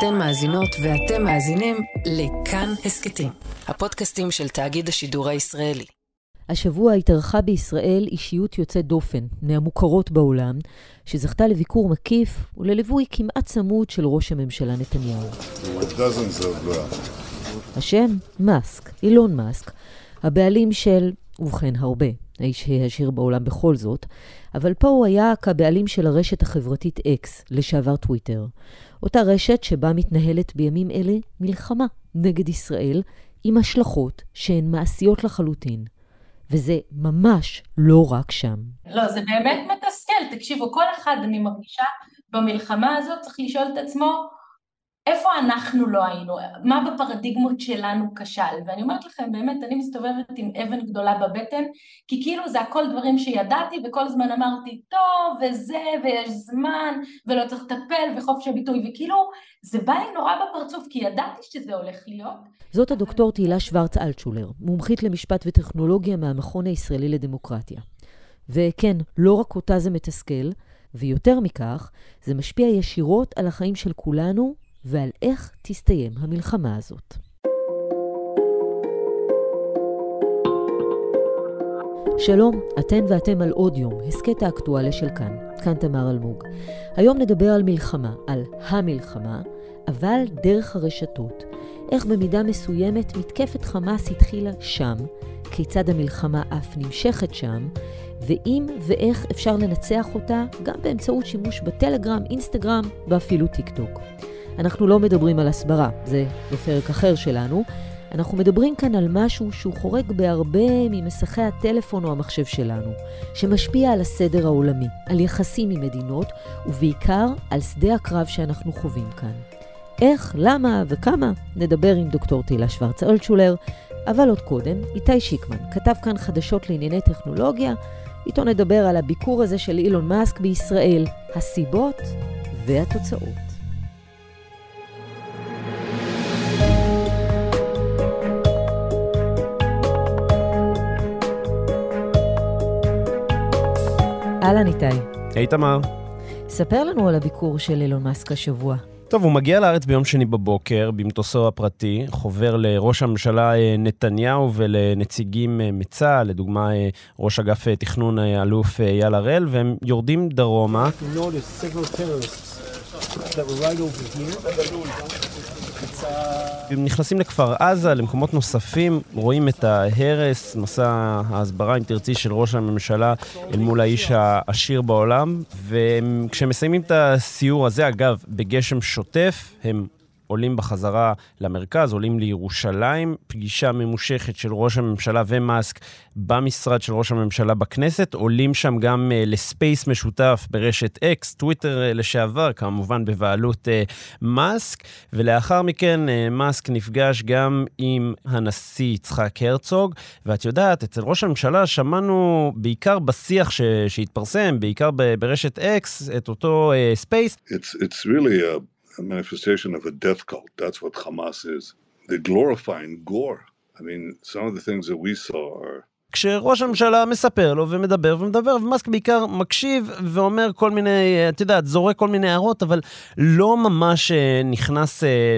אתן מאזינות ואתם מאזינים לכאן הסכתים, הפודקאסטים של תאגיד השידור הישראלי. השבוע התארחה בישראל אישיות יוצאת דופן, מהמוכרות בעולם, שזכתה לביקור מקיף ולליווי כמעט צמוד של ראש הממשלה נתניהו. השם? מאסק, אילון מאסק, הבעלים של, ובכן הרבה, האיש העשיר בעולם בכל זאת, אבל פה הוא היה כבעלים של הרשת החברתית אקס, לשעבר טוויטר. אותה רשת שבה מתנהלת בימים אלה מלחמה נגד ישראל, עם השלכות שהן מעשיות לחלוטין. וזה ממש לא רק שם. לא, זה באמת מתסכל. תקשיבו, כל אחד, אני מרגישה, במלחמה הזאת צריך לשאול את עצמו, איפה אנחנו לא היינו? מה בפרדיגמות שלנו כשל? ואני אומרת לכם, באמת, אני מסתובבת עם אבן גדולה בבטן, כי כאילו זה הכל דברים שידעתי, וכל הזמן אמרתי, טוב, וזה, ויש זמן, ולא צריך לטפל, וחופש הביטוי, וכאילו, זה בא לי נורא בפרצוף, כי ידעתי שזה הולך להיות. זאת הדוקטור תהילה שוורץ אלטשולר, מומחית למשפט וטכנולוגיה מהמכון הישראלי לדמוקרטיה. וכן, לא רק אותה זה מתסכל, ויותר מכך, זה משפיע ישירות על החיים של כולנו ועל איך תסתיים המלחמה הזאת. שלום, אתן ואתם על עוד יום, הסכת האקטואליה של כאן. כאן תמר אלמוג. היום נדבר על מלחמה, על המלחמה, אבל דרך הרשתות. איך במידה מסוימת מתקפת חמאס התחילה שם, כיצד המלחמה אף נמשכת שם, ואם ואיך אפשר לנצח אותה גם באמצעות שימוש בטלגרם, אינסטגרם ואפילו טיק טוק. אנחנו לא מדברים על הסברה, זה בפרק אחר שלנו. אנחנו מדברים כאן על משהו שהוא חורג בהרבה ממסכי הטלפון או המחשב שלנו, שמשפיע על הסדר העולמי, על יחסים עם מדינות, ובעיקר על שדה הקרב שאנחנו חווים כאן. איך, למה וכמה, נדבר עם דוקטור תהילה שוורץ אלטשולר, אבל עוד קודם, איתי שיקמן כתב כאן חדשות לענייני טכנולוגיה, איתו נדבר על הביקור הזה של אילון מאסק בישראל, הסיבות והתוצאות. אהלן איתי. היי תמר. ספר לנו על הביקור של אילון מאסק השבוע. טוב, הוא מגיע לארץ ביום שני בבוקר במטוסו הפרטי, חובר לראש הממשלה אה, נתניהו ולנציגים אה, מצה"ל, לדוגמה אה, ראש אגף תכנון אלוף אייל הראל, והם יורדים דרומה. הם נכנסים לכפר עזה, למקומות נוספים, רואים את ההרס, מסע ההסברה, אם תרצי, של ראש הממשלה אל מול האיש העשיר בעולם. וכשהם מסיימים את הסיור הזה, אגב, בגשם שוטף, הם עולים בחזרה למרכז, עולים לירושלים, פגישה ממושכת של ראש הממשלה ומאסק במשרד של ראש הממשלה בכנסת, עולים שם גם uh, לספייס משותף ברשת אקס, טוויטר uh, לשעבר, כמובן בבעלות uh, מאסק, ולאחר מכן uh, מאסק נפגש גם עם הנשיא יצחק הרצוג, ואת יודעת, אצל ראש הממשלה שמענו בעיקר בשיח ש- שהתפרסם, בעיקר ברשת אקס, את אותו ספייס. It's, it's really a... a manifestation of a death cult. That's what Hamas is. They're glorifying gore. I mean, some of the things that we saw are... כשראש הממשלה מספר לו ומדבר ומדבר, ומאסק בעיקר מקשיב ואומר כל מיני, את יודעת, זורק כל מיני הערות, אבל לא ממש אה, נכנס אה,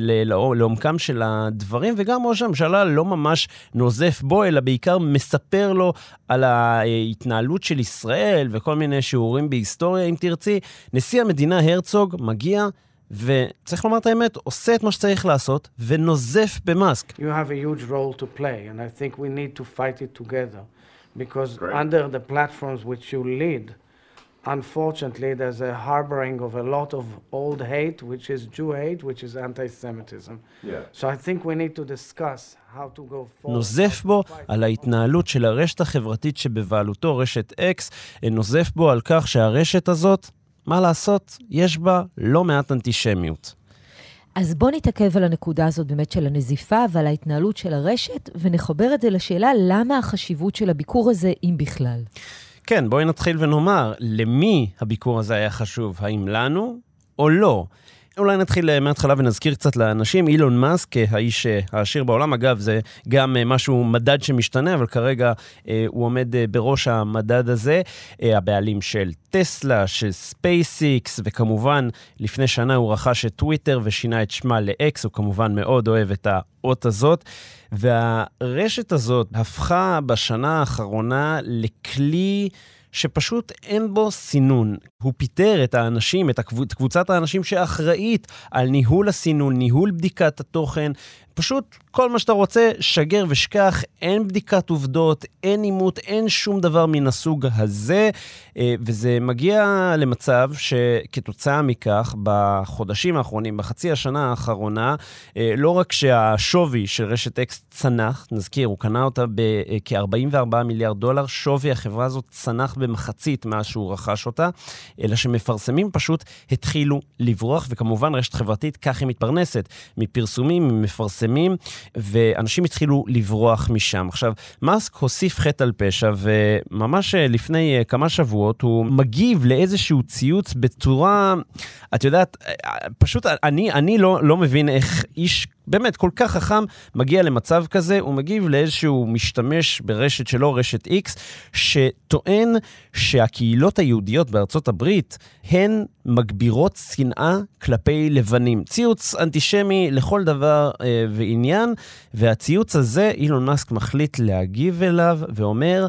לעומקם של הדברים, וגם ראש הממשלה לא ממש נוזף בו, אלא בעיקר מספר לו על ההתנהלות של ישראל וכל מיני שיעורים בהיסטוריה, אם תרצי. נשיא המדינה הרצוג מגיע וצריך לומר את האמת, עושה את מה שצריך לעשות, ונוזף במאסק. You have a huge role to play, and I think we need to fight it together. Because Great. under the platforms which you lead, unfortunately, there's a harboring of a lot of old hate, which is Jew hate, which is anti-Semitism. Yeah. So I think we need to discuss how to go forward. נוזף בו על ההתנהלות של הרשת החברתית שבבעלותו, רשת X, נוזף בו על כך שהרשת הזאת מה לעשות, יש בה לא מעט אנטישמיות. אז בוא נתעכב על הנקודה הזאת באמת של הנזיפה ועל ההתנהלות של הרשת, ונחבר את זה לשאלה למה החשיבות של הביקור הזה, אם בכלל. כן, בואי נתחיל ונאמר, למי הביקור הזה היה חשוב? האם לנו או לא? אולי נתחיל מההתחלה ונזכיר קצת לאנשים. אילון מאסק, האיש העשיר בעולם, אגב, זה גם משהו, מדד שמשתנה, אבל כרגע הוא עומד בראש המדד הזה. הבעלים של טסלה, של ספייסיקס, וכמובן, לפני שנה הוא רכש את טוויטר ושינה את שמה לאקס, הוא כמובן מאוד אוהב את האות הזאת. והרשת הזאת הפכה בשנה האחרונה לכלי... שפשוט אין בו סינון. הוא פיטר את האנשים, את קבוצת האנשים שאחראית על ניהול הסינון, ניהול בדיקת התוכן, פשוט כל מה שאתה רוצה, שגר ושכח, אין בדיקת עובדות, אין עימות, אין שום דבר מן הסוג הזה, אה, וזה מגיע למצב שכתוצאה מכך, בחודשים האחרונים, בחצי השנה האחרונה, אה, לא רק שהשווי של רשת אקס צנח, נזכיר, הוא קנה אותה בכ-44 מיליארד דולר, שווי החברה הזאת צנח במחצית מאז שהוא רכש אותה, אלא שמפרסמים פשוט התחילו לברוח, וכמובן רשת חברתית, כך היא מתפרנסת, מפרסומים, ממפרסמים. ואנשים התחילו לברוח משם. עכשיו, מאסק הוסיף חטא על פשע, וממש אה, לפני אה, כמה שבועות הוא מגיב לאיזשהו ציוץ בצורה, את יודעת, אה, פשוט אני, אני לא, לא מבין איך איש באמת כל כך חכם, מגיע למצב כזה, הוא מגיב לאיזשהו משתמש ברשת שלו, רשת X, שטוען שהקהילות היהודיות בארצות הברית הן מגבירות שנאה כלפי לבנים. ציוץ אנטישמי לכל דבר אה, ועניין, והציוץ הזה, אילון מאסק מחליט להגיב אליו ואומר,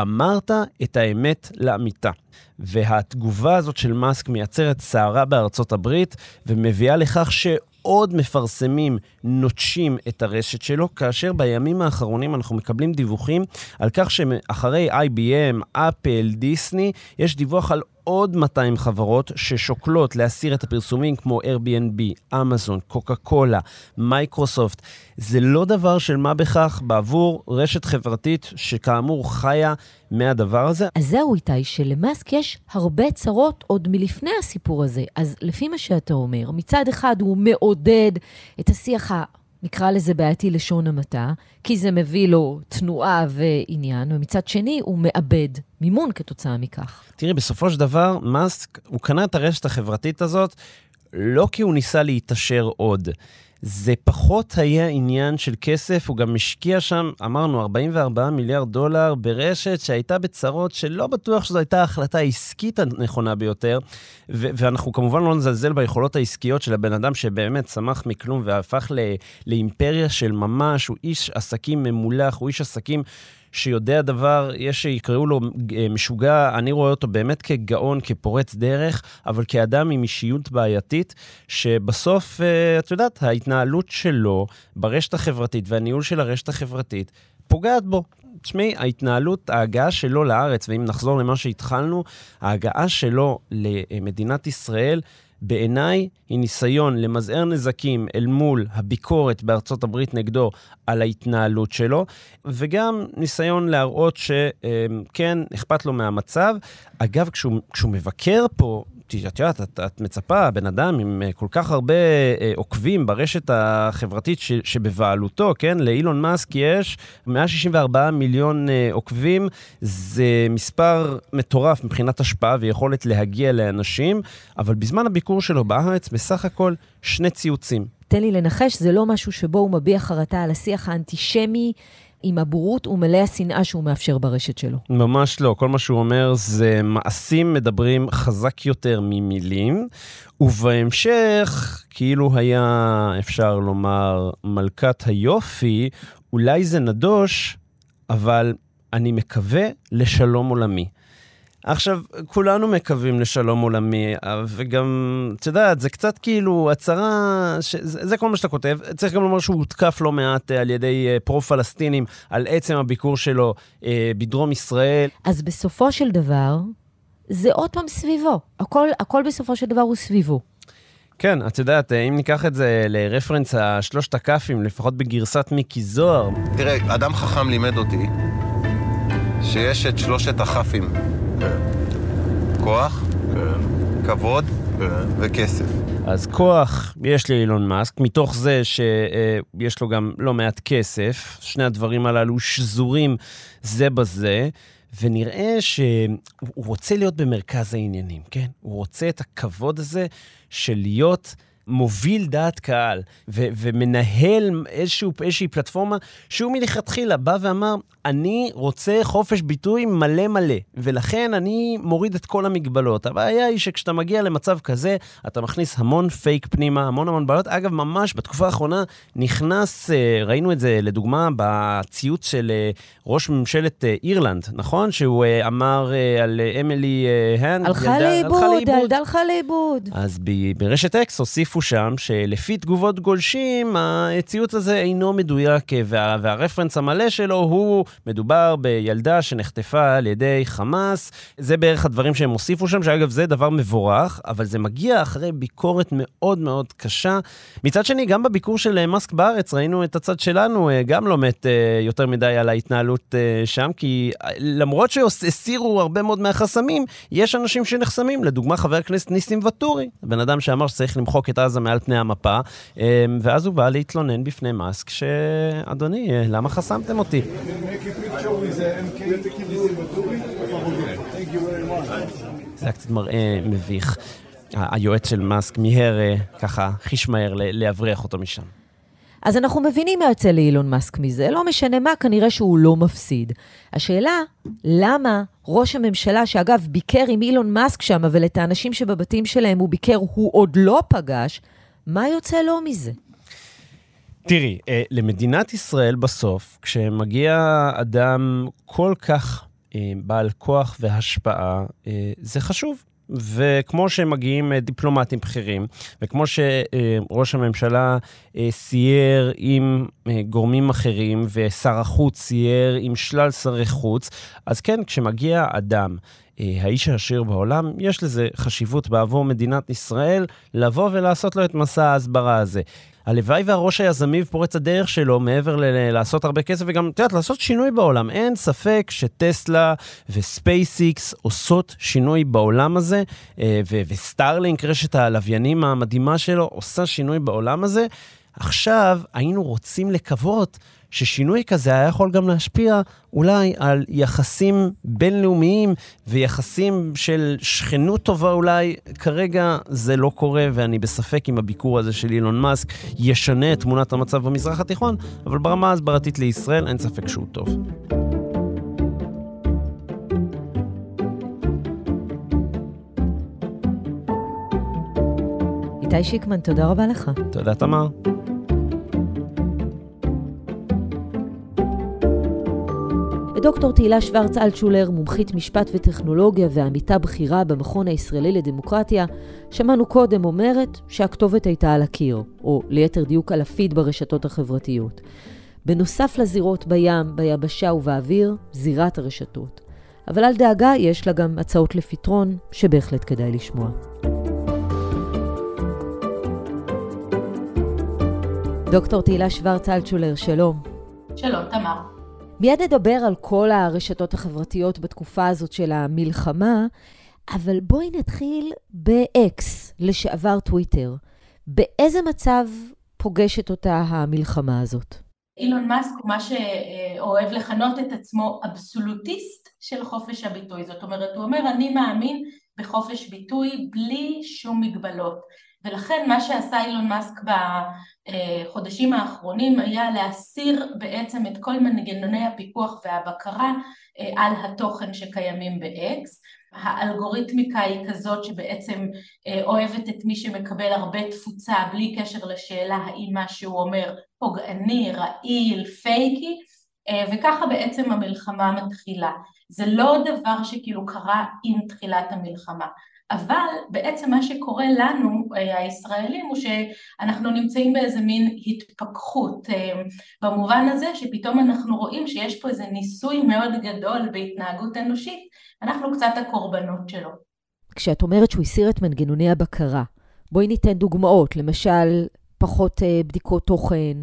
אמרת את האמת לאמיתה. והתגובה הזאת של מאסק מייצרת סערה בארצות הברית ומביאה לכך ש... עוד מפרסמים נוטשים את הרשת שלו, כאשר בימים האחרונים אנחנו מקבלים דיווחים על כך שאחרי IBM, אפל, דיסני, יש דיווח על עוד 200 חברות ששוקלות להסיר את הפרסומים כמו Airbnb, אמזון, קוקה קולה, מייקרוסופט. זה לא דבר של מה בכך בעבור רשת חברתית שכאמור חיה מהדבר הזה. אז זהו איתי, שלמאסק יש הרבה צרות עוד מלפני הסיפור הזה. אז לפי מה שאתה אומר, מצד אחד הוא מעודד את השיח ה... נקרא לזה בעייתי לשון המעטה, כי זה מביא לו תנועה ועניין, ומצד שני הוא מאבד מימון כתוצאה מכך. תראי, בסופו של דבר, מאסק, הוא קנה את הרשת החברתית הזאת לא כי הוא ניסה להתעשר עוד. זה פחות היה עניין של כסף, הוא גם השקיע שם, אמרנו, 44 מיליארד דולר ברשת שהייתה בצרות שלא בטוח שזו הייתה ההחלטה העסקית הנכונה ביותר, ו- ואנחנו כמובן לא נזלזל ביכולות העסקיות של הבן אדם שבאמת צמח מכלום והפך ל- לאימפריה של ממש, הוא איש עסקים ממולח, הוא איש עסקים שיודע דבר, יש שיקראו לו אה, משוגע, אני רואה אותו באמת כגאון, כפורץ דרך, אבל כאדם עם אישיות בעייתית, שבסוף, אה, את יודעת, ההתנהלות שלו ברשת החברתית והניהול של הרשת החברתית פוגעת בו. תשמעי, ההתנהלות, ההגעה שלו לארץ, ואם נחזור למה שהתחלנו, ההגעה שלו למדינת ישראל, בעיניי היא ניסיון למזער נזקים אל מול הביקורת בארצות הברית נגדו על ההתנהלות שלו, וגם ניסיון להראות שכן, אכפת לו מהמצב. אגב, כשהוא, כשהוא מבקר פה, את יודעת, את, את מצפה, בן אדם עם אה, כל כך הרבה אה, עוקבים ברשת החברתית ש, שבבעלותו, כן? לאילון מאסק יש 164 מיליון אה, עוקבים, זה מספר מטורף מבחינת השפעה ויכולת להגיע לאנשים, אבל בזמן הביקור שלו בארץ, בסך הכל שני ציוצים. תן לי לנחש, זה לא משהו שבו הוא מביע חרטה על השיח האנטישמי. עם הבורות ומלא השנאה שהוא מאפשר ברשת שלו. ממש לא. כל מה שהוא אומר זה מעשים מדברים חזק יותר ממילים, ובהמשך, כאילו היה, אפשר לומר, מלכת היופי, אולי זה נדוש, אבל אני מקווה לשלום עולמי. עכשיו, כולנו מקווים לשלום עולמי, וגם, את יודעת, זה קצת כאילו הצהרה, ש... זה, זה כל מה שאתה כותב. צריך גם לומר שהוא הותקף לא מעט אה, על ידי אה, פרו-פלסטינים על עצם הביקור שלו אה, בדרום ישראל. אז בסופו של דבר, זה עוד פעם סביבו. הכל, הכל בסופו של דבר הוא סביבו. כן, את יודעת, אם ניקח את זה לרפרנס השלושת הכ"פים, לפחות בגרסת מיקי זוהר. תראה, אדם חכם לימד אותי שיש את שלושת הכ"פים. כוח. כבוד. וכסף. אז כוח יש לאילון מאסק, מתוך זה שיש לו גם לא מעט כסף, שני הדברים הללו שזורים זה בזה, ונראה שהוא רוצה להיות במרכז העניינים, כן? הוא רוצה את הכבוד הזה של להיות מוביל דעת קהל ו- ומנהל איזשהו, איזושהי פלטפורמה שהוא מלכתחילה בא ואמר, אני רוצה חופש ביטוי מלא מלא, ולכן אני מוריד את כל המגבלות. הבעיה היא שכשאתה מגיע למצב כזה, אתה מכניס המון פייק פנימה, המון המון בעיות. אגב, ממש בתקופה האחרונה נכנס, אה, ראינו את זה לדוגמה בציוץ של אה, ראש ממשלת אה, אירלנד, נכון? שהוא אמר על אמילי הנד, הלכה לאיבוד, הלכה לאיבוד. אז ברשת אקס הוסיפו שם שלפי תגובות גולשים, הציוץ הזה אינו מדויק, וה, והרפרנס המלא שלו הוא, מדובר בילדה שנחטפה על ידי חמאס. זה בערך הדברים שהם הוסיפו שם, שאגב, זה דבר מבורך, אבל זה מגיע אחרי ביקורת מאוד מאוד קשה. מצד שני, גם בביקור של מאסק בארץ, ראינו את הצד שלנו, אה, גם לא מת אה, יותר מדי על ההתנהלות אה, שם, כי למרות שהסירו הרבה מאוד מהחסמים, יש אנשים שנחסמים. לדוגמה, חבר הכנסת ניסים ואטורי, בן אדם שאמר שצריך למחוק את עזה מעל פני המפה, ואז הוא בא להתלונן בפני מאסק, שאדוני, למה חסמתם אותי? זה היה קצת מראה מביך. היועץ של מאסק מיהר ככה חיש מהר להבריח אותו משם. אז אנחנו מבינים מה יוצא לאילון מאסק מזה, לא משנה מה, כנראה שהוא לא מפסיד. השאלה, למה ראש הממשלה, שאגב, ביקר עם אילון מאסק שם, אבל את האנשים שבבתים שלהם הוא ביקר, הוא עוד לא פגש, מה יוצא לו מזה? תראי, אה, למדינת ישראל בסוף, כשמגיע אדם כל כך אה, בעל כוח והשפעה, אה, זה חשוב. וכמו שמגיעים דיפלומטים בכירים, וכמו שראש הממשלה סייר עם גורמים אחרים, ושר החוץ סייר עם שלל שרי חוץ, אז כן, כשמגיע אדם האיש העשיר בעולם, יש לזה חשיבות בעבור מדינת ישראל לבוא ולעשות לו את מסע ההסברה הזה. הלוואי והראש היזמי ופורץ הדרך שלו, מעבר ללעשות הרבה כסף, וגם, את יודעת, לעשות שינוי בעולם. אין ספק שטסלה וספייסיקס עושות שינוי בעולם הזה, אה, וסטארלינק, רשת הלוויינים המדהימה שלו, עושה שינוי בעולם הזה. עכשיו, היינו רוצים לקוות ששינוי כזה היה יכול גם להשפיע אולי על יחסים בינלאומיים ויחסים של שכנות טובה אולי. כרגע זה לא קורה, ואני בספק אם הביקור הזה של אילון מאסק ישנה את תמונת המצב במזרח התיכון, אבל ברמה ההסברתית לישראל אין ספק שהוא טוב. איתי שיקמן, תודה רבה לך. תודה, תמר. את דוקטור תהילה שוורץ אלטשולר, מומחית משפט וטכנולוגיה ועמיתה בכירה במכון הישראלי לדמוקרטיה, שמענו קודם אומרת שהכתובת הייתה על הקיר, או ליתר דיוק על הפיד ברשתות החברתיות. בנוסף לזירות בים, ביבשה ובאוויר, זירת הרשתות. אבל אל דאגה, יש לה גם הצעות לפתרון שבהחלט כדאי לשמוע. דוקטור תהילה שוורץ אלטשולר, שלום. שלום, תמר. מיד נדבר על כל הרשתות החברתיות בתקופה הזאת של המלחמה, אבל בואי נתחיל ב-X, לשעבר טוויטר. באיזה מצב פוגשת אותה המלחמה הזאת? אילון מאסק הוא מה שאוהב לכנות את עצמו אבסולוטיסט של חופש הביטוי. זאת אומרת, הוא אומר, אני מאמין בחופש ביטוי בלי שום מגבלות. ולכן מה שעשה אילון מאסק בחודשים האחרונים היה להסיר בעצם את כל מנגנוני הפיקוח והבקרה אה, על התוכן שקיימים ב-X. האלגוריתמיקה היא כזאת שבעצם אה, אוהבת את מי שמקבל הרבה תפוצה בלי קשר לשאלה האם מה שהוא אומר פוגעני, רעיל, פייקי, אה, וככה בעצם המלחמה מתחילה. זה לא דבר שכאילו קרה עם תחילת המלחמה. אבל בעצם מה שקורה לנו אה, הישראלים הוא שאנחנו נמצאים באיזה מין התפכחות אה, במובן הזה שפתאום אנחנו רואים שיש פה איזה ניסוי מאוד גדול בהתנהגות אנושית, אנחנו קצת הקורבנות שלו. כשאת אומרת שהוא הסיר את מנגנוני הבקרה, בואי ניתן דוגמאות, למשל פחות אה, בדיקות תוכן,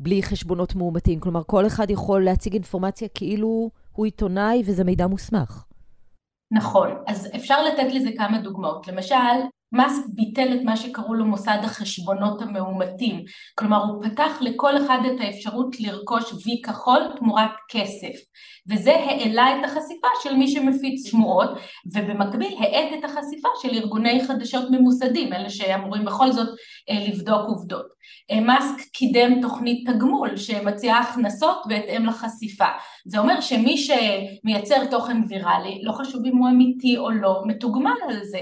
בלי חשבונות מאומתים, כלומר כל אחד יכול להציג אינפורמציה כאילו הוא עיתונאי וזה מידע מוסמך. נכון, אז אפשר לתת לזה כמה דוגמאות. למשל, מאסק ביטל את מה שקראו לו מוסד החשבונות המאומתים, כלומר הוא פתח לכל אחד את האפשרות לרכוש וי כחול תמורת כסף, וזה העלה את החשיפה של מי שמפיץ שמועות, ובמקביל האט את החשיפה של ארגוני חדשות ממוסדים, אלה שאמורים בכל זאת אה, לבדוק עובדות. אה, מאסק קידם תוכנית תגמול שמציעה הכנסות בהתאם לחשיפה, זה אומר שמי שמייצר תוכן ויראלי, לא חשוב אם הוא אמיתי או לא, מתוגמל על זה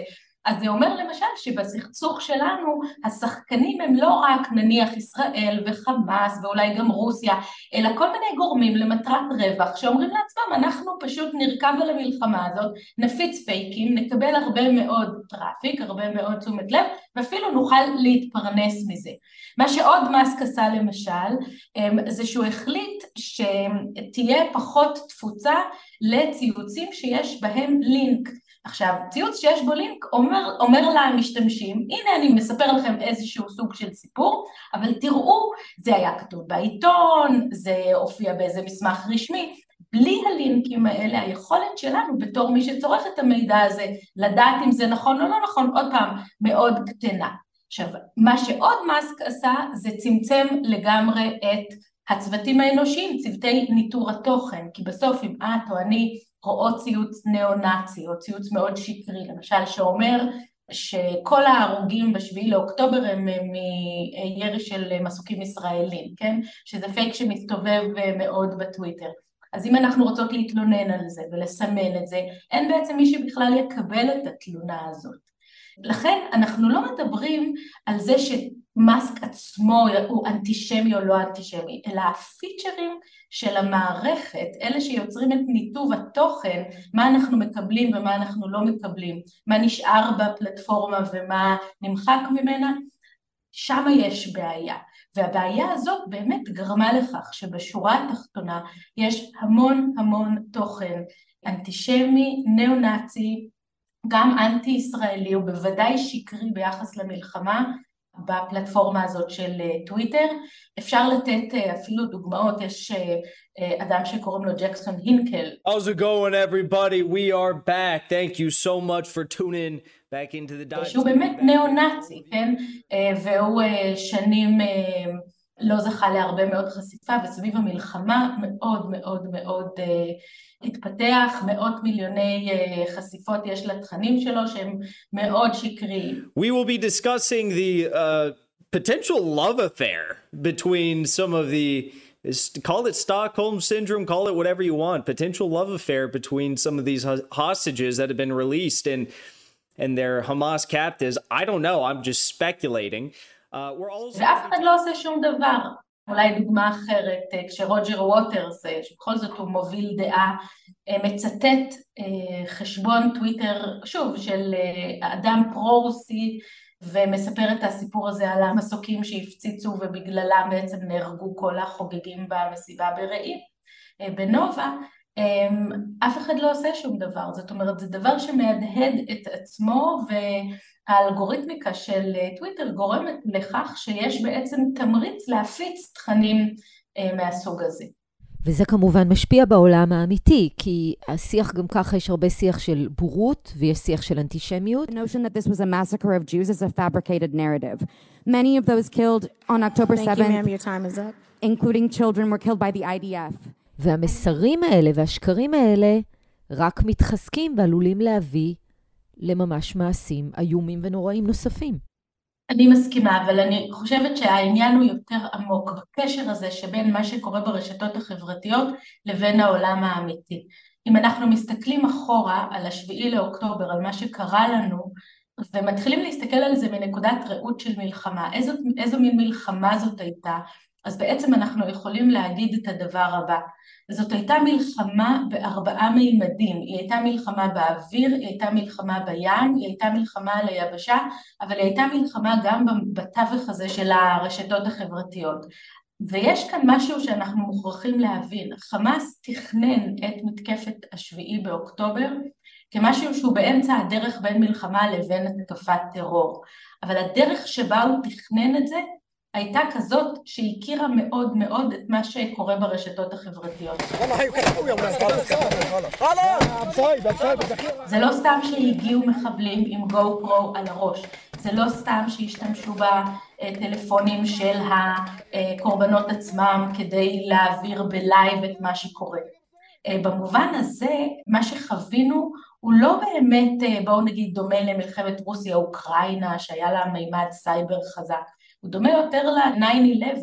אז זה אומר למשל שבסכסוך שלנו השחקנים הם לא רק נניח ישראל וחמאס ואולי גם רוסיה, אלא כל מיני גורמים למטרת רווח שאומרים לעצמם אנחנו פשוט נרכב על המלחמה הזאת, נפיץ פייקים, נקבל הרבה מאוד traffic, הרבה מאוד תשומת לב ואפילו נוכל להתפרנס מזה. מה שעוד מאסק עשה למשל אמ, זה שהוא החליט שתהיה פחות תפוצה לציוצים שיש בהם לינק עכשיו, ציוץ שיש בו לינק אומר, אומר למשתמשים, הנה אני מספר לכם איזשהו סוג של סיפור, אבל תראו, זה היה כתוב בעיתון, זה הופיע באיזה מסמך רשמי, בלי הלינקים האלה, היכולת שלנו בתור מי שצורך את המידע הזה, לדעת אם זה נכון או לא נכון, עוד פעם, מאוד קטנה. עכשיו, מה שעוד מאסק עשה זה צמצם לגמרי את הצוותים האנושיים, צוותי ניטור התוכן, כי בסוף אם את או אני רואות ציוץ ניאו-נאצי או ציוץ מאוד שקרי, למשל שאומר שכל ההרוגים בשביעי לאוקטובר הם מירי של מסוקים ישראלים, כן? שזה פייק שמסתובב מאוד בטוויטר. אז אם אנחנו רוצות להתלונן על זה ולסמן את זה, אין בעצם מי שבכלל יקבל את התלונה הזאת. לכן אנחנו לא מדברים על זה שמאסק עצמו הוא אנטישמי או לא אנטישמי, אלא הפיצ'רים של המערכת, אלה שיוצרים את ניתוב התוכן, מה אנחנו מקבלים ומה אנחנו לא מקבלים, מה נשאר בפלטפורמה ומה נמחק ממנה, שם יש בעיה. והבעיה הזאת באמת גרמה לכך שבשורה התחתונה יש המון המון תוכן אנטישמי, ניאו-נאצי, גם אנטי-ישראלי, הוא בוודאי שקרי ביחס למלחמה בפלטפורמה הזאת של טוויטר. אפשר לתת אפילו דוגמאות, יש אדם שקוראים לו ג'קסון הינקל. How's it going everybody? We are back. Thank you so much for tuning back into the dive. שהוא באמת ניאו-נאצי, כן? והוא שנים לא זכה להרבה מאוד חשיפה, וסביב המלחמה מאוד מאוד מאוד התפתח, מאות מיליוני חשיפות יש לתכנים שלו שהם מאוד שקריים. We will be discussing the uh, potential love affair between some of the call it Stockholm syndrome, call it whatever you want, potential love affair between some of these hostages that have been released and and their Hamas captives. I don't know, I'm just speculating. Also... ואף אחד לא עושה שום דבר. אולי דוגמה אחרת, כשרוג'ר ווטרס, שבכל זאת הוא מוביל דעה, מצטט חשבון טוויטר, שוב, של אדם פרו-רוסי, ומספר את הסיפור הזה על המסוקים שהפציצו ובגללם בעצם נהרגו כל החוגגים במסיבה ברעים בנובה, אף אחד לא עושה שום דבר, זאת אומרת זה דבר שמהדהד את עצמו והאלגוריתמיקה של טוויטר גורמת לכך שיש בעצם תמריץ להפיץ תכנים מהסוג הזה. וזה כמובן משפיע בעולם האמיתי, כי השיח גם ככה יש הרבה שיח של בורות ויש שיח של אנטישמיות. The notion that this was a massacre of Jews is a fabricated narrative. Many of those killed on October 7th, Thank you, ma'am. Your time is up. including children, were killed by the IDF. והמסרים האלה והשקרים האלה רק מתחזקים ועלולים להביא לממש מעשים איומים ונוראים נוספים. אני מסכימה, אבל אני חושבת שהעניין הוא יותר עמוק בקשר הזה שבין מה שקורה ברשתות החברתיות לבין העולם האמיתי. אם אנחנו מסתכלים אחורה על השביעי לאוקטובר, על מה שקרה לנו, ומתחילים להסתכל על זה מנקודת ראות של מלחמה, איזו, איזו מין מלחמה זאת הייתה, אז בעצם אנחנו יכולים להגיד את הדבר הבא. זאת הייתה מלחמה בארבעה מימדים, היא הייתה מלחמה באוויר, היא הייתה מלחמה בים, היא הייתה מלחמה על היבשה, אבל היא הייתה מלחמה גם בתווך הזה של הרשתות החברתיות. ויש כאן משהו שאנחנו מוכרחים להבין, חמאס תכנן את מתקפת השביעי באוקטובר כמשהו שהוא באמצע הדרך בין מלחמה לבין התקפת טרור, אבל הדרך שבה הוא תכנן את זה הייתה כזאת שהכירה מאוד מאוד את מה שקורה ברשתות החברתיות. זה לא סתם שהגיעו מחבלים עם GoPro על הראש, זה לא סתם שהשתמשו בטלפונים של הקורבנות עצמם כדי להעביר ב live את מה שקורה. במובן הזה, מה שחווינו הוא לא באמת, בואו נגיד, דומה למלחמת רוסיה-אוקראינה, שהיה לה מימד סייבר חזק. הוא דומה יותר ל-9-11.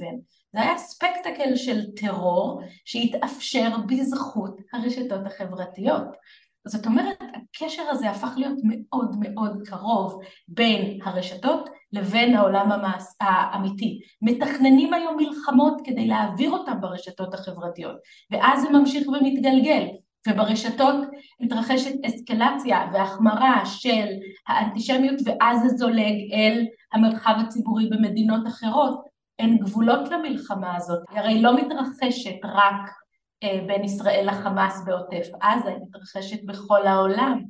זה היה ספקטקל של טרור שהתאפשר בזכות הרשתות החברתיות. זאת אומרת, הקשר הזה הפך להיות מאוד מאוד קרוב בין הרשתות לבין העולם המעש... האמיתי. מתכננים היום מלחמות כדי להעביר אותם ברשתות החברתיות, ואז זה ממשיך ומתגלגל. וברשתות מתרחשת אסקלציה והחמרה של האנטישמיות ואז זה זולג אל המרחב הציבורי במדינות אחרות. אין גבולות למלחמה הזאת, היא הרי לא מתרחשת רק אה, בין ישראל לחמאס בעוטף עזה, היא מתרחשת בכל העולם.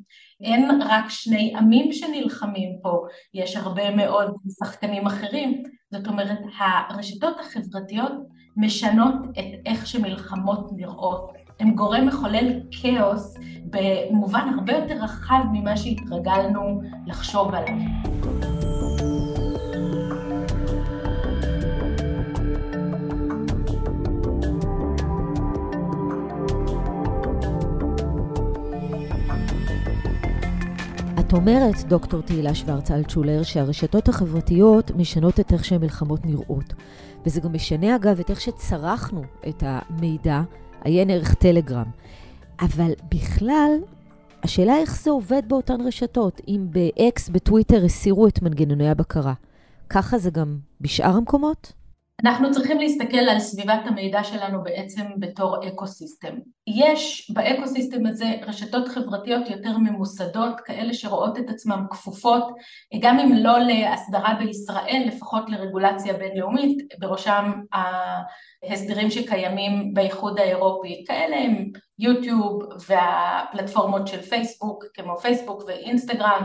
אין רק שני עמים שנלחמים פה, יש הרבה מאוד שחקנים אחרים. זאת אומרת, הרשתות החברתיות משנות את איך שמלחמות נראות. הם גורם מחולל כאוס במובן הרבה יותר רחב ממה שהתרגלנו לחשוב עליו. את אומרת, דוקטור תהילה שוורץ אלטשולר, שהרשתות החברתיות משנות את איך שהמלחמות נראות. וזה גם משנה, אגב, את איך שצרכנו את המידע עיין ערך טלגרם. אבל בכלל, השאלה איך זה עובד באותן רשתות. אם באקס, בטוויטר, הסירו את מנגנוני הבקרה, ככה זה גם בשאר המקומות? אנחנו צריכים להסתכל על סביבת המידע שלנו בעצם בתור אקו-סיסטם. יש באקו-סיסטם הזה רשתות חברתיות יותר ממוסדות, כאלה שרואות את עצמן כפופות, גם אם לא להסדרה בישראל, לפחות לרגולציה בינלאומית, בראשם ההסדרים שקיימים באיחוד האירופי, כאלה הם יוטיוב והפלטפורמות של פייסבוק, כמו פייסבוק ואינסטגרם,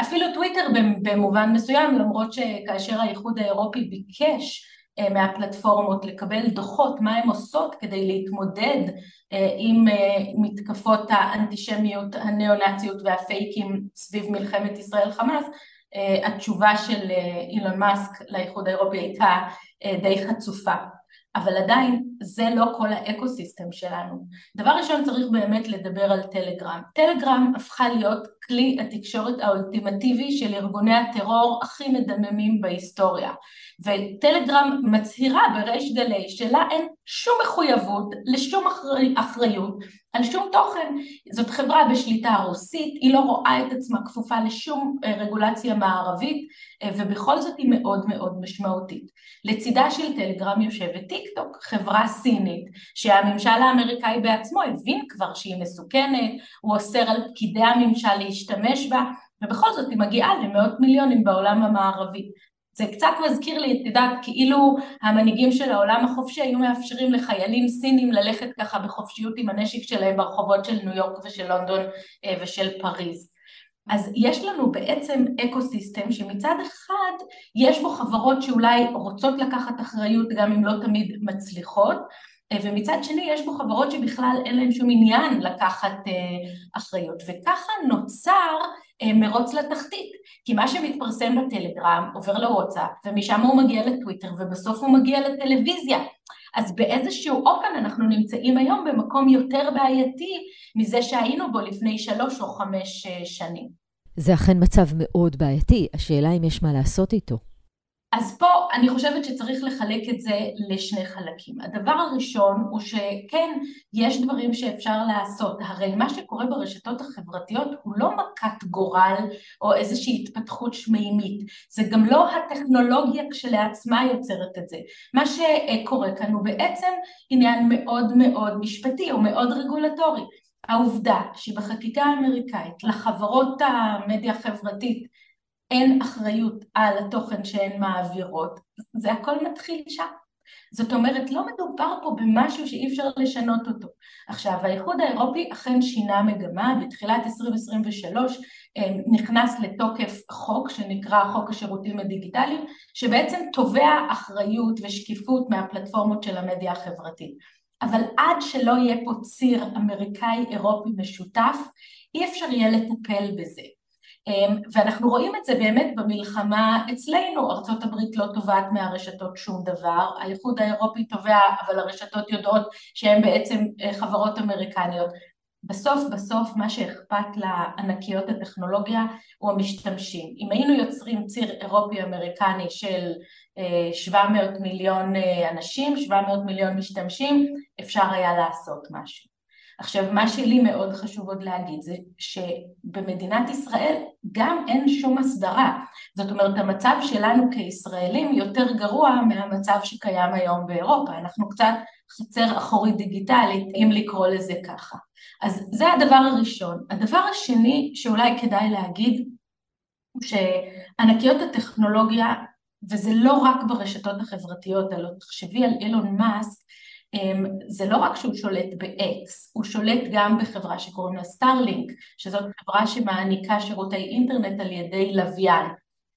אפילו טוויטר במובן מסוים, למרות שכאשר האיחוד האירופי ביקש אה, מהפלטפורמות לקבל דוחות מה הן עושות כדי להתמודד אה, עם אה, מתקפות האנטישמיות, הניאו-נאציות והפייקים סביב מלחמת ישראל חמאס, התשובה של אילון מאסק לאיחוד האירופי הייתה די חצופה. אבל עדיין זה לא כל האקו-סיסטם שלנו. דבר ראשון צריך באמת לדבר על טלגרם. טלגרם הפכה להיות כלי התקשורת האולטימטיבי של ארגוני הטרור הכי מדממים בהיסטוריה. וטלגרם מצהירה בריש גלי שלה אין שום מחויבות לשום אחריות על שום תוכן. זאת חברה בשליטה רוסית, היא לא רואה את עצמה כפופה לשום אה, רגולציה מערבית, אה, ובכל זאת היא מאוד מאוד משמעותית. לצידה של טלגרם יושבת טיק טוק, חברה סינית, שהממשל האמריקאי בעצמו הבין כבר שהיא מסוכנת, הוא אוסר על פקידי הממשל להשתמש בה, ובכל זאת היא מגיעה למאות מיליונים בעולם המערבי. זה קצת מזכיר לי, את יודעת, כאילו המנהיגים של העולם החופשי היו מאפשרים לחיילים סינים ללכת ככה בחופשיות עם הנשק שלהם ברחובות של ניו יורק ושל לונדון אה, ושל פריז. אז יש לנו בעצם אקו סיסטם שמצד אחד יש בו חברות שאולי רוצות לקחת אחריות גם אם לא תמיד מצליחות, ומצד שני יש בו חברות שבכלל אין להן שום עניין לקחת אה, אחריות, וככה נוצר אה, מרוץ לתחתית, כי מה שמתפרסם בטלגרם עובר לוואטסאפ, ומשם הוא מגיע לטוויטר, ובסוף הוא מגיע לטלוויזיה. אז באיזשהו אופן אנחנו נמצאים היום במקום יותר בעייתי מזה שהיינו בו לפני שלוש או חמש שנים. זה אכן מצב מאוד בעייתי, השאלה אם יש מה לעשות איתו. אז פה אני חושבת שצריך לחלק את זה לשני חלקים. הדבר הראשון הוא שכן, יש דברים שאפשר לעשות. הרי מה שקורה ברשתות החברתיות הוא לא מכת גורל או איזושהי התפתחות שמימית. זה גם לא הטכנולוגיה כשלעצמה יוצרת את זה. מה שקורה כאן הוא בעצם עניין מאוד מאוד משפטי או מאוד רגולטורי. העובדה שבחקיקה האמריקאית לחברות המדיה החברתית אין אחריות על התוכן שהן מעבירות, זה הכל מתחיל שם. זאת אומרת, לא מדובר פה במשהו שאי אפשר לשנות אותו. עכשיו, האיחוד האירופי אכן שינה מגמה, בתחילת 2023 אה, נכנס לתוקף חוק שנקרא חוק השירותים הדיגיטליים, שבעצם תובע אחריות ושקיפות מהפלטפורמות של המדיה החברתית. אבל עד שלא יהיה פה ציר אמריקאי-אירופי משותף, אי אפשר יהיה לטפל בזה. אמ, ואנחנו רואים את זה באמת במלחמה אצלנו, ארצות הברית לא תובעת מהרשתות שום דבר, האיחוד האירופי תובע אבל הרשתות יודעות שהן בעצם אה, חברות אמריקניות. בסוף בסוף מה שאכפת לענקיות הטכנולוגיה הוא המשתמשים. אם היינו יוצרים ציר אירופי אמריקני של 700 אה, מיליון אה, אנשים, 700 מיליון משתמשים, אפשר היה לעשות משהו. עכשיו, מה שלי מאוד חשוב עוד להגיד זה שבמדינת ישראל גם אין שום הסדרה. זאת אומרת, המצב שלנו כישראלים יותר גרוע מהמצב שקיים היום באירופה. אנחנו קצת חצר אחורית דיגיטלית, אם לקרוא לזה ככה. אז זה הדבר הראשון. הדבר השני שאולי כדאי להגיד, הוא שענקיות הטכנולוגיה, וזה לא רק ברשתות החברתיות, אלא תחשבי על אילון מאסק, זה לא רק שהוא שולט ב-X, הוא שולט גם בחברה שקוראים לה סטארלינק, שזאת חברה שמעניקה שירותי אינטרנט על ידי לוויין.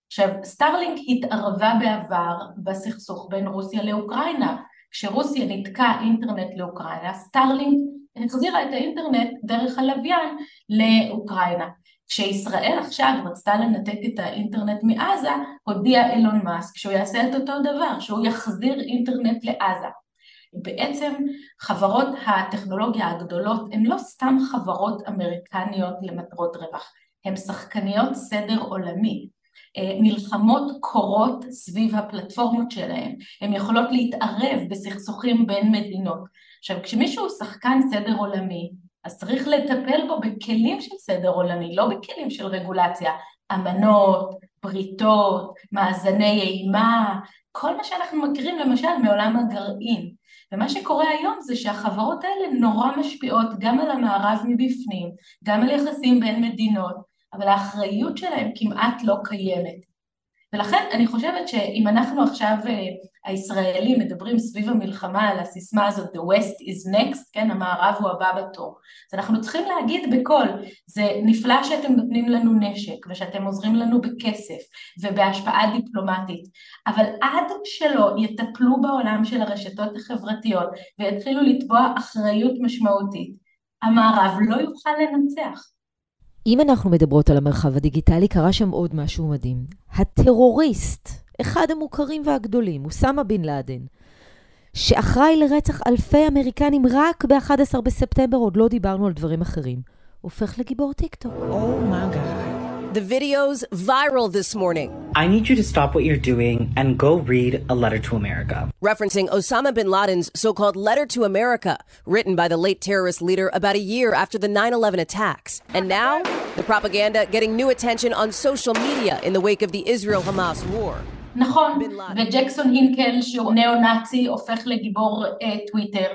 עכשיו, סטארלינק התערבה בעבר בסכסוך בין רוסיה לאוקראינה. כשרוסיה ניתקה אינטרנט לאוקראינה, סטארלינק החזירה את האינטרנט דרך הלוויין לאוקראינה. כשישראל עכשיו רצתה לנתק את האינטרנט מעזה, הודיע אילון מאסק שהוא יעשה את אותו דבר, שהוא יחזיר אינטרנט לעזה. בעצם חברות הטכנולוגיה הגדולות הן לא סתם חברות אמריקניות למטרות רווח, הן שחקניות סדר עולמי. אה, מלחמות קורות סביב הפלטפורמות שלהן, הן יכולות להתערב בסכסוכים בין מדינות. עכשיו כשמישהו הוא שחקן סדר עולמי, אז צריך לטפל בו בכלים של סדר עולמי, לא בכלים של רגולציה, אמנות, בריתות, מאזני אימה, כל מה שאנחנו מכירים למשל מעולם הגרעין. ומה שקורה היום זה שהחברות האלה נורא משפיעות גם על המערב מבפנים, גם על יחסים בין מדינות, אבל האחריות שלהם כמעט לא קיימת. ולכן אני חושבת שאם אנחנו עכשיו אה, הישראלים מדברים סביב המלחמה על הסיסמה הזאת The West is next, כן, המערב הוא הבא בתור, אז אנחנו צריכים להגיד בקול, זה נפלא שאתם נותנים לנו נשק ושאתם עוזרים לנו בכסף ובהשפעה דיפלומטית, אבל עד שלא יטפלו בעולם של הרשתות החברתיות ויתחילו לתבוע אחריות משמעותית, המערב לא יוכל לנצח. אם אנחנו מדברות על המרחב הדיגיטלי, קרה שם עוד משהו מדהים. הטרוריסט, אחד המוכרים והגדולים, אוסמה בן לאדן, שאחראי לרצח אלפי אמריקנים רק ב-11 בספטמבר, עוד לא דיברנו על דברים אחרים, הופך לגיבור טיקטוק. אומייגאד. Oh The video's viral this morning. I need you to stop what you're doing and go read A Letter to America. Referencing Osama bin Laden's so called Letter to America, written by the late terrorist leader about a year after the 9 11 attacks. And now, the propaganda getting new attention on social media in the wake of the Israel Hamas war. נכון, וג'קסון הינקל שהוא ניאו-נאצי הופך לגיבור אה, טוויטר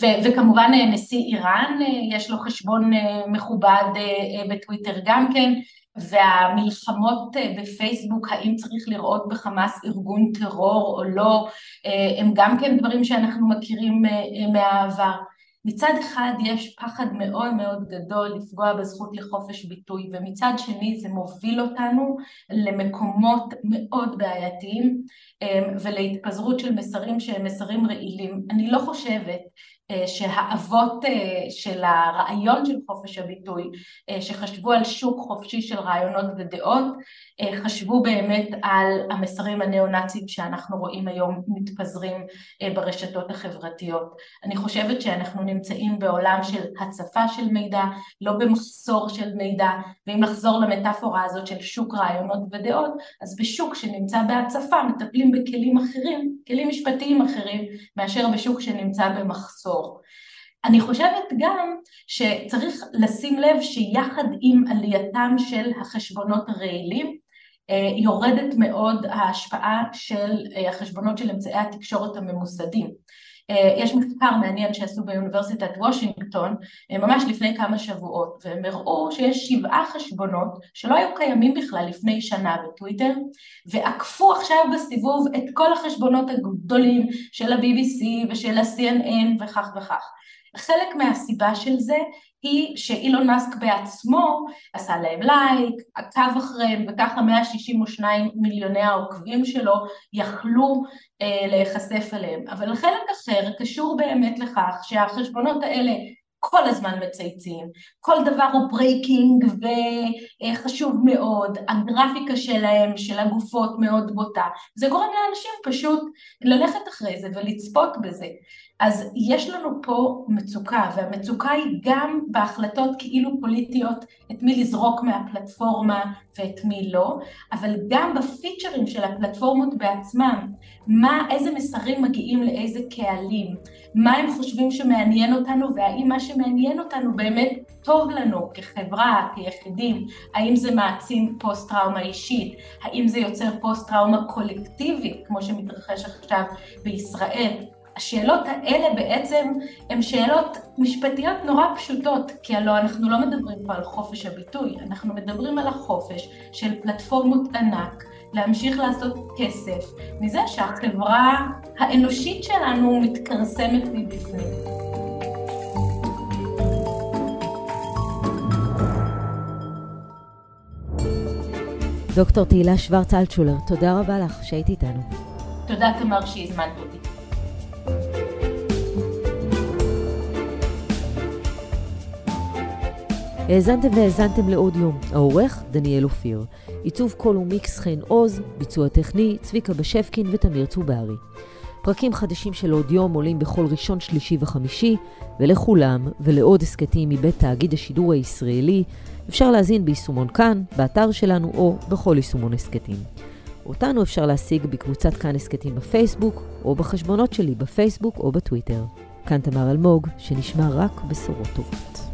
ו- וכמובן אה, נשיא איראן אה, יש לו חשבון אה, מכובד אה, אה, בטוויטר גם כן והמלחמות אה, בפייסבוק, האם צריך לראות בחמאס ארגון טרור או לא, אה, הם גם כן דברים שאנחנו מכירים אה, מהעבר. מצד אחד יש פחד מאוד מאוד גדול לפגוע בזכות לחופש ביטוי ומצד שני זה מוביל אותנו למקומות מאוד בעייתיים ולהתפזרות של מסרים שהם מסרים רעילים. אני לא חושבת שהאבות אה, של הרעיון של חופש הביטוי, אה, שחשבו על שוק חופשי של רעיונות ודעות, חשבו באמת על המסרים הניאו-נאציים שאנחנו רואים היום מתפזרים ברשתות החברתיות. אני חושבת שאנחנו נמצאים בעולם של הצפה של מידע, לא במחסור של מידע, ואם לחזור למטאפורה הזאת של שוק רעיונות ודעות, אז בשוק שנמצא בהצפה מטפלים בכלים אחרים, כלים משפטיים אחרים, מאשר בשוק שנמצא במחסור. אני חושבת גם שצריך לשים לב שיחד עם עלייתם של החשבונות הרעילים אה, יורדת מאוד ההשפעה של אה, החשבונות של אמצעי התקשורת הממוסדים. אה, יש מחקר מעניין שעשו באוניברסיטת וושינגטון ממש לפני כמה שבועות והם הראו שיש שבעה חשבונות שלא היו קיימים בכלל לפני שנה בטוויטר ועקפו עכשיו בסיבוב את כל החשבונות הגדולים של ה-BBC ושל ה-CNN וכך וכך. חלק מהסיבה של זה היא שאילון מאסק בעצמו עשה להם לייק, עקב אחריהם וככה 162 מיליוני העוקבים שלו יכלו אה, להיחשף אליהם. אבל חלק אחר קשור באמת לכך שהחשבונות האלה כל הזמן מצייצים, כל דבר הוא breaking וחשוב מאוד, הגרפיקה שלהם, של הגופות מאוד בוטה, זה גורם לאנשים פשוט ללכת אחרי זה ולצפות בזה. אז יש לנו פה מצוקה, והמצוקה היא גם בהחלטות כאילו פוליטיות את מי לזרוק מהפלטפורמה ואת מי לא, אבל גם בפיצ'רים של הפלטפורמות בעצמם, מה, איזה מסרים מגיעים לאיזה קהלים, מה הם חושבים שמעניין אותנו והאם מה שמעניין אותנו באמת טוב לנו כחברה, כיחידים, האם זה מעצים פוסט טראומה אישית, האם זה יוצר פוסט טראומה קולקטיבית כמו שמתרחש עכשיו בישראל, השאלות האלה בעצם הן שאלות משפטיות נורא פשוטות, כי הלוא אנחנו לא מדברים פה על חופש הביטוי, אנחנו מדברים על החופש של פלטפורמות ענק להמשיך לעשות כסף מזה שהחברה האנושית שלנו מתכרסמת מבפנים. דוקטור תהילה שוורץ אלטשולר, תודה רבה לך שהיית איתנו. תודה תמר שהזמנת אותי. האזנתם והאזנתם לעוד יום. העורך, דניאל אופיר. עיצוב קול ומיקס חן עוז, ביצוע טכני, צביקה בשפקין ותמיר צוברי. פרקים חדשים של עוד יום עולים בכל ראשון, שלישי וחמישי, ולכולם ולעוד הסכתים מבית תאגיד השידור הישראלי אפשר להזין ביישומון כאן, באתר שלנו או בכל יישומון הסכתים. אותנו אפשר להשיג בקבוצת כאן הסכתים בפייסבוק, או בחשבונות שלי בפייסבוק או בטוויטר. כאן תמר אלמוג, שנשמע רק בשורות טובות.